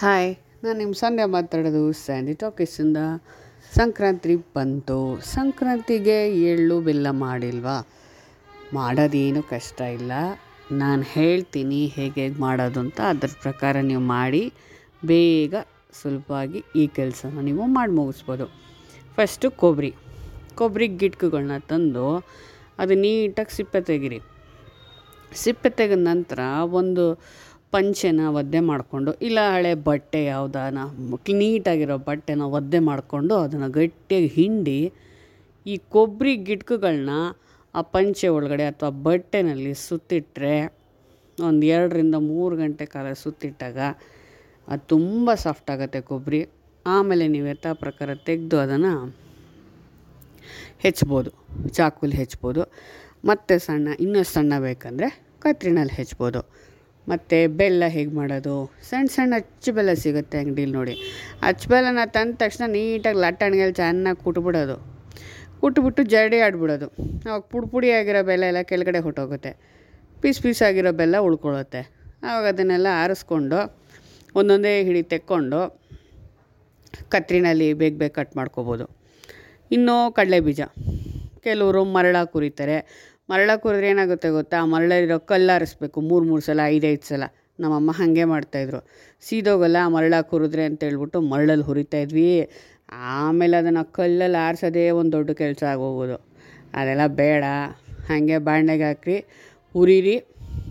Hi ನಾನು ನಿಮ್ಮ ಸಂಧ್ಯಾ ಮಾತಾಡೋದು ಸ್ಯಾಂಡಿ ಟಾಕೀಸಿಂದ. ಸಂಕ್ರಾಂತಿ ಬಂತು. ಸಂಕ್ರಾಂತಿಗೆ ಎಳ್ಳು ಬೆಲ್ಲ ಮಾಡಿಲ್ವಾ? ಮಾಡೋದೇನು ಕಷ್ಟ ಇಲ್ಲ. ನಾನು ಹೇಳ್ತೀನಿ ಹೇಗೆ ಹೇಗೆ ಮಾಡೋದು ಅಂತ ಅದ್ರ ಪ್ರಕಾರ ನೀವು ಮಾಡಿ, ಬೇಗ ಸುಲಭವಾಗಿ ಈ ಕೆಲಸನ ನೀವು ಮಾಡಿ ಮುಗಿಸ್ಬೋದು. ಫಸ್ಟು ಕೊಬ್ಬರಿ ಕೊಬ್ಬರಿ ಗಿಟ್ಕುಗಳನ್ನ ತಂದು ಅದು ನೀಟಾಗಿ ಸಿಪ್ಪೆ ತೆಗಿರಿ. ಸಿಪ್ಪೆ ತೆಗೆದ ನಂತರ ಒಂದು ಪಂಚೆನ ಒದ್ದೆ ಮಾಡಿಕೊಂಡು, ಇಲ್ಲ ಹಳೆ ಬಟ್ಟೆ ಯಾವುದಾನ, ನೀಟಾಗಿರೋ ಬಟ್ಟೆನ ಒದ್ದೆ ಮಾಡಿಕೊಂಡು ಅದನ್ನು ಗಟ್ಟಿಯಾಗಿ ಹಿಂಡಿ, ಈ ಕೊಬ್ಬರಿ ಗಿಟ್ಕುಗಳನ್ನ ಆ ಪಂಚೆ ಒಳಗಡೆ ಅಥವಾ ಬಟ್ಟೆನಲ್ಲಿ ಸುತ್ತಿಟ್ಟರೆ ಒಂದು ಎರಡರಿಂದ ಮೂರು ಗಂಟೆ ಕಾಲ ಸುತ್ತಿಟ್ಟಾಗ ಅದು ತುಂಬ ಸಾಫ್ಟ್ ಆಗುತ್ತೆ ಕೊಬ್ಬರಿ ಆಮೇಲೆ ನೀವು ಯಥಾ ಪ್ರಕಾರ ತೆಗೆದು ಅದನ್ನು ಹೆಚ್ಬೋದು, ಚಾಕುಲಿ ಹೆಚ್ಬೋದು. ಮತ್ತು ಸಣ್ಣ ಇನ್ನೂ ಸಣ್ಣ ಬೇಕಂದರೆ ಕತ್ರಿನಲ್ಲಿ ಹೆಚ್ಚ್ಬೋದು ಮತ್ತು ಬೆಲ್ಲ ಹೇಗೆ ಮಾಡೋದು? ಸಣ್ಣ ಸಣ್ಣ ಅಚ್ಚು ಬೆಲ್ಲ ಸಿಗುತ್ತೆ ಅಂಗಡೀಲಿ ನೋಡಿ. ಅಚ್ಚು ಬೆಲ್ಲನ ತಂದ ತಕ್ಷಣ ನೀಟಾಗಿ ಲಟ್ಟಣಿಗೆಲ್ಲಿ ಚೆನ್ನಾಗಿ ಕುಟ್ಬಿಡೋದು. ಕುಟ್ಬಿಟ್ಟು ಜರಡಿ ಆಡ್ಬಿಡೋದು. ಅವಾಗ ಪುಡಿ ಪುಡಿ ಆಗಿರೋ ಬೆಲ್ಲ ಎಲ್ಲ ಕೆಳಗಡೆ ಹೊಟ್ಟೋಗುತ್ತೆ ಪೀಸ್ ಪೀಸ್ ಆಗಿರೋ ಬೆಲ್ಲ ಉಳ್ಕೊಳ್ಳುತ್ತೆ. ಆವಾಗ ಅದನ್ನೆಲ್ಲ ಆರಿಸ್ಕೊಂಡು ಒಂದೊಂದೇ ಹಿಡಿ ತೆಕ್ಕೊಂಡು ಕತ್ರಿನಲ್ಲಿ ಬೇಗ ಬೇಗ ಕಟ್ ಮಾಡ್ಕೋಬೋದು. ಇನ್ನೂ ಕಡಲೆ ಬೀಜ ಕೆಲವರು ಮರಳ ಕುರಿತಾರೆ. ಮರಳ ಕುರಿದ್ರೆ ಏನಾಗುತ್ತೆ ಗೊತ್ತಾ? ಆ ಮರಳಲ್ಲಿರೋ ಕಲ್ಲು ಆರಿಸ್ಬೇಕು. ಮೂರು ಮೂರು ಸಲ ಐದೈದು ಸಲ. ನಮ್ಮಮ್ಮ ಹಾಗೆ ಮಾಡ್ತಾಯಿದ್ರು ಸೀದೋಗಲ್ಲ ಮರಳ ಕುರಿದ್ರೆ ಅಂತ ಹೇಳ್ಬಿಟ್ಟು ಮರಳಲ್ಲಿ ಹುರಿತಾ ಇದ್ವಿ. ಆಮೇಲೆ ಅದನ್ನು ಕಲ್ಲಲ್ಲಿ ಆರಿಸೋದೇ ಒಂದು ದೊಡ್ಡ ಕೆಲಸ ಆಗೋಗೋದು ಅದೆಲ್ಲ ಬೇಡ. ಹಾಗೆ ಬಾಣಲೆಗೆ ಹಾಕ್ರಿ, ಹುರಿರಿ,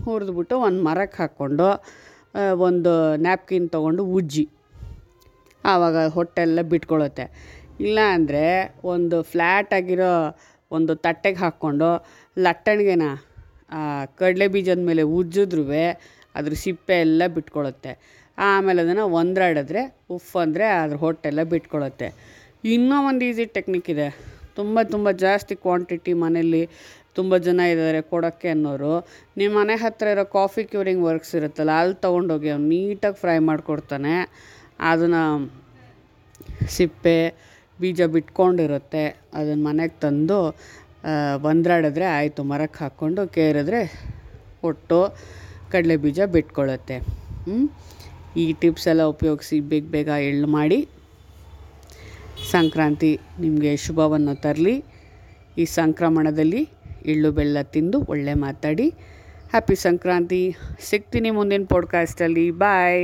ಹುರಿದ್ಬಿಟ್ಟು ಒಂದು ಮರಕ್ಕೆ ಹಾಕ್ಕೊಂಡು ಒಂದು ನ್ಯಾಪ್ಕಿನ್ ತೊಗೊಂಡು ಉಜ್ಜಿ. ಆವಾಗ ಹೊಟ್ಟೆಲ್ಲ ಬಿಟ್ಕೊಳ್ಳುತ್ತೆ ಇಲ್ಲ ಅಂದರೆ ಒಂದು ಫ್ಲ್ಯಾಟ್ ಆಗಿರೋ ಒಂದು ತಟ್ಟೆಗೆ ಹಾಕ್ಕೊಂಡು ಲಟ್ಟಣಿಗೆನ ಕಡಲೆ ಬೀಜದ ಮೇಲೆ ಉಜ್ಜಿದ್ರೂ ಅದ್ರ ಸಿಪ್ಪೆ ಎಲ್ಲ ಬಿಟ್ಕೊಳುತ್ತೆ. ಆಮೇಲೆ ಅದನ್ನು ಒಂದ್ರಾಡಿದ್ರೆ, ಉಫ್ ಅಂದರೆ ಅದ್ರ ಹೊಟ್ಟೆಲ್ಲ ಬಿಟ್ಕೊಳ್ಳುತ್ತೆ ಇನ್ನೂ ಒಂದು ಈಸಿ ಟೆಕ್ನಿಕ್ ಇದೆ. ತುಂಬ ತುಂಬ ಜಾಸ್ತಿ ಕ್ವಾಂಟಿಟಿ ಮನೆಯಲ್ಲಿ ತುಂಬ ಜನ ಇದ್ದಾರೆ ಕೊಡೋಕ್ಕೆ ಅನ್ನೋರು. ನಿಮ್ಮ ಮನೆ ಹತ್ತಿರ ಇರೋ ಕಾಫಿ ಕ್ಯೂರಿಂಗ್ ವರ್ಕ್ಸ್ ಇರುತ್ತಲ್ಲ, ಅಲ್ಲಿ ತೊಗೊಂಡೋಗಿ ಅವ್ನು ನೀಟಾಗಿ ಫ್ರೈ ಮಾಡಿಕೊಡ್ತಾನೆ. ಅದನ್ನು ಸಿಪ್ಪೆ ಬೀಜ ಬಿಟ್ಕೊಂಡಿರುತ್ತೆ, ಅದನ್ನು ಮನೆಗೆ ತಂದು ಒಂದ್ರಾಡಿದ್ರೆ ಆಯಿತು ಮರಕ್ಕೆ ಹಾಕ್ಕೊಂಡು ಕೇರಿದ್ರೆ ಒಟ್ಟು ಕಡಲೆ ಬೀಜ ಬಿಟ್ಕೊಳ್ಳುತ್ತೆ ಈ ಟಿಪ್ಸ್ ಎಲ್ಲ ಉಪಯೋಗಿಸಿ ಬೇಗ ಬೇಗ ಎಳ್ಳು ಮಾಡಿ. ಸಂಕ್ರಾಂತಿ ನಿಮಗೆ ಶುಭವನ್ನು ತರಲಿ. ಈ ಸಂಕ್ರಮಣದಲ್ಲಿ ಎಳ್ಳು, ಬೆಲ್ಲ ತಿಂದು ಒಳ್ಳೆ ಮಾತಾಡಿ. ಹ್ಯಾಪಿ ಸಂಕ್ರಾಂತಿ. ಸಿಗ್ತೀನಿ ಮುಂದಿನ ಪಾಡ್ಕಾಸ್ಟಲ್ಲಿ ಬಾಯ್